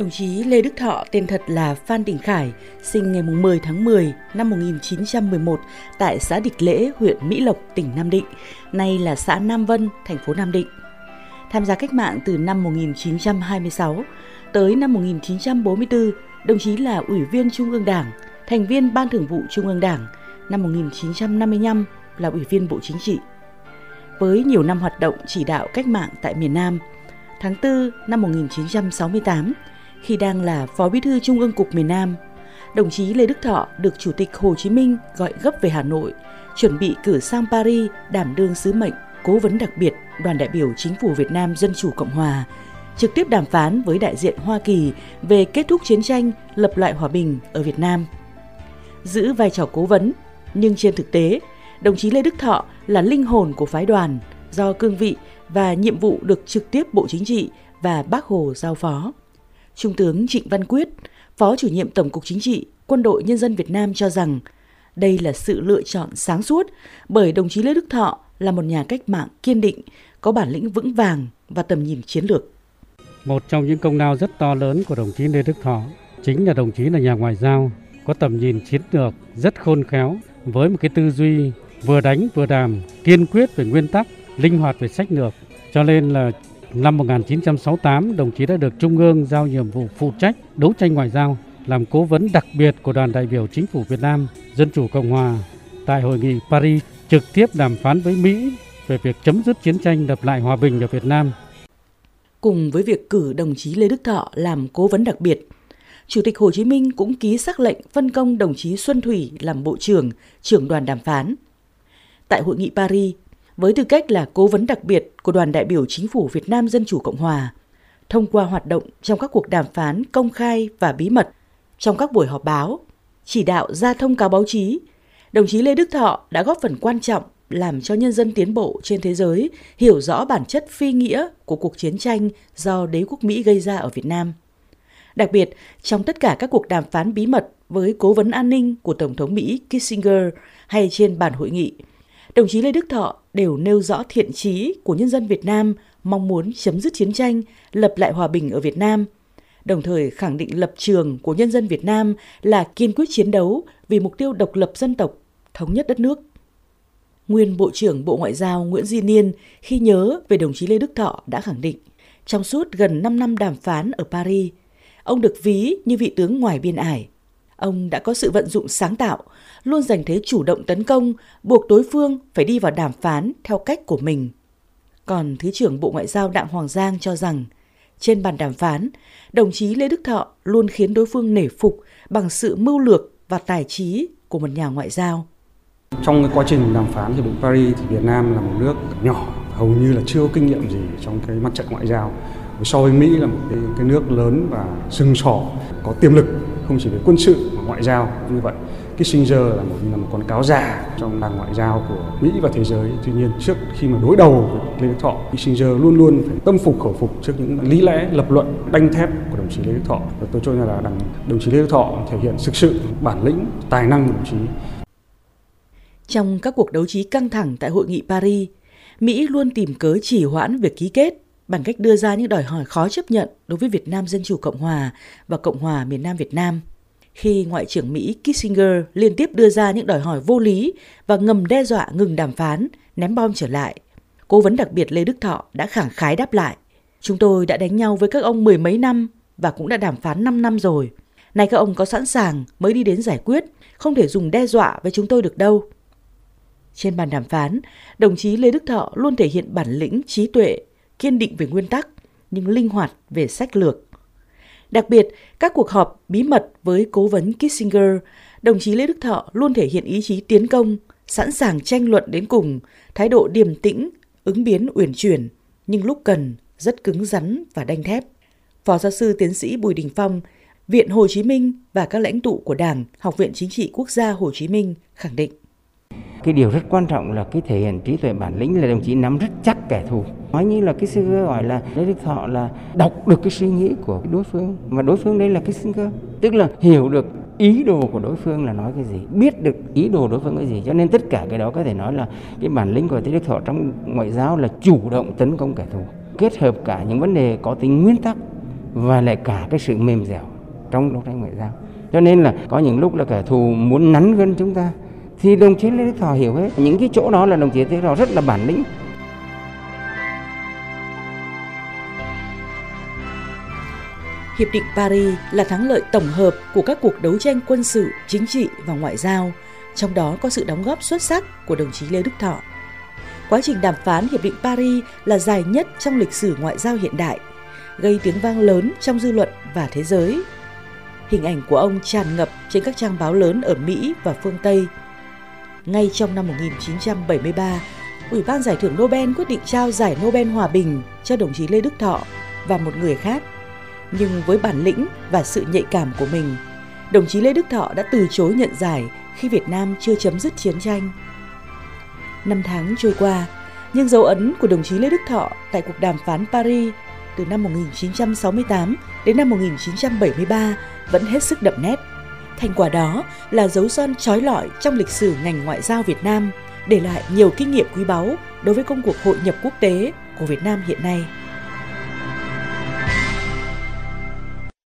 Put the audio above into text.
Đồng chí Lê Đức Thọ tên thật là Phan Đình Khải, sinh ngày 10 tháng 10 năm 1911 tại xã Địch Lễ, huyện Mỹ Lộc, tỉnh Nam Định, nay là xã Nam Vân, thành phố Nam Định. Tham gia cách mạng từ năm 1926 tới năm 1944, đồng chí là Ủy viên Trung ương Đảng, thành viên Ban Thường vụ Trung ương Đảng, năm 1955 là Ủy viên Bộ Chính trị. Với nhiều năm hoạt động chỉ đạo cách mạng tại miền Nam, tháng 4 năm 1968, khi đang là Phó Bí thư Trung ương Cục miền Nam, đồng chí Lê Đức Thọ được Chủ tịch Hồ Chí Minh gọi gấp về Hà Nội, chuẩn bị cử sang Paris đảm đương sứ mệnh cố vấn đặc biệt đoàn đại biểu chính phủ Việt Nam Dân chủ Cộng hòa, trực tiếp đàm phán với đại diện Hoa Kỳ về kết thúc chiến tranh, lập lại hòa bình ở Việt Nam. Giữ vai trò cố vấn, nhưng trên thực tế, đồng chí Lê Đức Thọ là linh hồn của phái đoàn do cương vị và nhiệm vụ được trực tiếp Bộ Chính trị và Bác Hồ giao phó. Trung tướng Trịnh Văn Quyết, Phó chủ nhiệm Tổng cục Chính trị, Quân đội Nhân dân Việt Nam cho rằng đây là sự lựa chọn sáng suốt bởi đồng chí Lê Đức Thọ là một nhà cách mạng kiên định, có bản lĩnh vững vàng và tầm nhìn chiến lược. Một trong những công lao rất to lớn của đồng chí Lê Đức Thọ chính là đồng chí là nhà ngoại giao, có tầm nhìn chiến lược rất khôn khéo với một cái tư duy vừa đánh vừa đàm, kiên quyết về nguyên tắc, linh hoạt về sách lược. Cho nên là năm 1968, đồng chí đã được Trung ương giao nhiệm vụ phụ trách đấu tranh ngoại giao, làm cố vấn đặc biệt của đoàn đại biểu chính phủ Việt Nam Dân chủ Cộng hòa tại hội nghị Paris trực tiếp đàm phán với Mỹ về việc chấm dứt chiến tranh lập lại hòa bình ở Việt Nam. Cùng với việc cử đồng chí Lê Đức Thọ làm cố vấn đặc biệt, Chủ tịch Hồ Chí Minh cũng ký xác lệnh phân công đồng chí Xuân Thủy làm Bộ trưởng, trưởng đoàn đàm phán. Tại hội nghị Paris, với tư cách là cố vấn đặc biệt của đoàn đại biểu chính phủ Việt Nam Dân chủ Cộng hòa, thông qua hoạt động trong các cuộc đàm phán công khai và bí mật, trong các buổi họp báo, chỉ đạo ra thông cáo báo chí, đồng chí Lê Đức Thọ đã góp phần quan trọng làm cho nhân dân tiến bộ trên thế giới hiểu rõ bản chất phi nghĩa của cuộc chiến tranh do đế quốc Mỹ gây ra ở Việt Nam. Đặc biệt, trong tất cả các cuộc đàm phán bí mật với cố vấn an ninh của Tổng thống Mỹ Kissinger hay trên bàn hội nghị, đồng chí Lê Đức Thọ đều nêu rõ thiện chí của nhân dân Việt Nam mong muốn chấm dứt chiến tranh, lập lại hòa bình ở Việt Nam, đồng thời khẳng định lập trường của nhân dân Việt Nam là kiên quyết chiến đấu vì mục tiêu độc lập dân tộc, thống nhất đất nước. Nguyên Bộ trưởng Bộ Ngoại giao Nguyễn Di Niên khi nhớ về đồng chí Lê Đức Thọ đã khẳng định, trong suốt gần 5 năm đàm phán ở Paris, ông được ví như vị tướng ngoài biên ải. Ông đã có sự vận dụng sáng tạo, luôn giành thế chủ động tấn công, buộc đối phương phải đi vào đàm phán theo cách của mình. Còn Thứ trưởng Bộ Ngoại giao Đặng Hoàng Giang cho rằng, trên bàn đàm phán, đồng chí Lê Đức Thọ luôn khiến đối phương nể phục bằng sự mưu lược và tài trí của một nhà ngoại giao. Trong cái quá trình đàm phán hiệp định Paris thì Việt Nam là một nước nhỏ, hầu như là chưa có kinh nghiệm gì trong cái mặt trận ngoại giao. So với Mỹ là một cái, cái nước lớn và sừng sỏ, có tiềm lực không chỉ về quân sự mà ngoại giao như vậy. Kissinger là một là một con cáo già trong làng ngoại giao của Mỹ và thế giới. Tuy nhiên trước khi mà đối đầu với Lê Đức Thọ, Kissinger luôn luôn phải tâm phục khẩu phục trước những lý lẽ lập luận đanh thép của đồng chí Lê Đức Thọ. Và tôi cho rằng là đồng chí Lê Đức Thọ thể hiện thực sự bản lĩnh, tài năng của đồng chí trong các cuộc đấu trí căng thẳng tại hội nghị Paris, Mỹ luôn tìm cớ chỉ hoãn việc ký kết bằng cách đưa ra những đòi hỏi khó chấp nhận đối với Việt Nam Dân Chủ Cộng Hòa và Cộng hòa miền Nam Việt Nam. Khi Ngoại trưởng Mỹ Kissinger liên tiếp đưa ra những đòi hỏi vô lý và ngầm đe dọa ngừng đàm phán, ném bom trở lại, cố vấn đặc biệt Lê Đức Thọ đã khẳng khái đáp lại. Chúng tôi đã đánh nhau với các ông mười mấy năm và cũng đã đàm phán 5 năm rồi. Nay các ông có sẵn sàng mới đi đến giải quyết, không thể dùng đe dọa với chúng tôi được đâu. Trên bàn đàm phán, đồng chí Lê Đức Thọ luôn thể hiện bản lĩnh, trí tuệ, kiên định về nguyên tắc, nhưng linh hoạt về sách lược. Đặc biệt, các cuộc họp bí mật với cố vấn Kissinger, đồng chí Lê Đức Thọ luôn thể hiện ý chí tiến công, sẵn sàng tranh luận đến cùng, thái độ điềm tĩnh, ứng biến uyển chuyển, nhưng lúc cần rất cứng rắn và đanh thép. Phó giáo sư tiến sĩ Bùi Đình Phong, Viện Hồ Chí Minh và các lãnh tụ của Đảng, Học viện Chính trị Quốc gia Hồ Chí Minh khẳng định cái điều rất quan trọng là cái thể hiện trí tuệ bản lĩnh là đồng chí nắm rất chắc kẻ thù. Nói như là cái sư gọi là lê đức thọ là đọc được cái suy nghĩ của đối phương. Mà đối phương đây là cái sinh cơ tức là hiểu được ý đồ của đối phương là nói cái gì, biết được ý đồ đối phương cái gì. Cho nên tất cả cái đó có thể nói là cái bản lĩnh của lê đức thọ trong ngoại giao là chủ động tấn công kẻ thù, kết hợp cả những vấn đề có tính nguyên tắc và lại cả cái sự mềm dẻo trong đấu tranh ngoại giao. Cho nên là có những lúc là kẻ thù muốn nắn gân chúng ta thì đồng chí Lê Đức Thọ hiểu hết. Những cái chỗ đó là đồng chí Lê Đức Thọ rất là bản lĩnh. Hiệp định Paris là thắng lợi tổng hợp của các cuộc đấu tranh quân sự, chính trị và ngoại giao, trong đó có sự đóng góp xuất sắc của đồng chí Lê Đức Thọ. Quá trình đàm phán Hiệp định Paris là dài nhất trong lịch sử ngoại giao hiện đại, gây tiếng vang lớn trong dư luận và thế giới. Hình ảnh của ông tràn ngập trên các trang báo lớn ở Mỹ và phương Tây. Ngay trong năm 1973, Ủy ban Giải thưởng Nobel quyết định trao giải Nobel Hòa Bình cho đồng chí Lê Đức Thọ và một người khác. Nhưng với bản lĩnh và sự nhạy cảm của mình, đồng chí Lê Đức Thọ đã từ chối nhận giải khi Việt Nam chưa chấm dứt chiến tranh. Năm tháng trôi qua, nhưng dấu ấn của đồng chí Lê Đức Thọ tại cuộc đàm phán Paris từ năm 1968 đến năm 1973 vẫn hết sức đậm nét. Thành quả đó là dấu son trói lọi trong lịch sử ngành ngoại giao Việt Nam, để lại nhiều kinh nghiệm quý báu đối với công cuộc hội nhập quốc tế của Việt Nam hiện nay.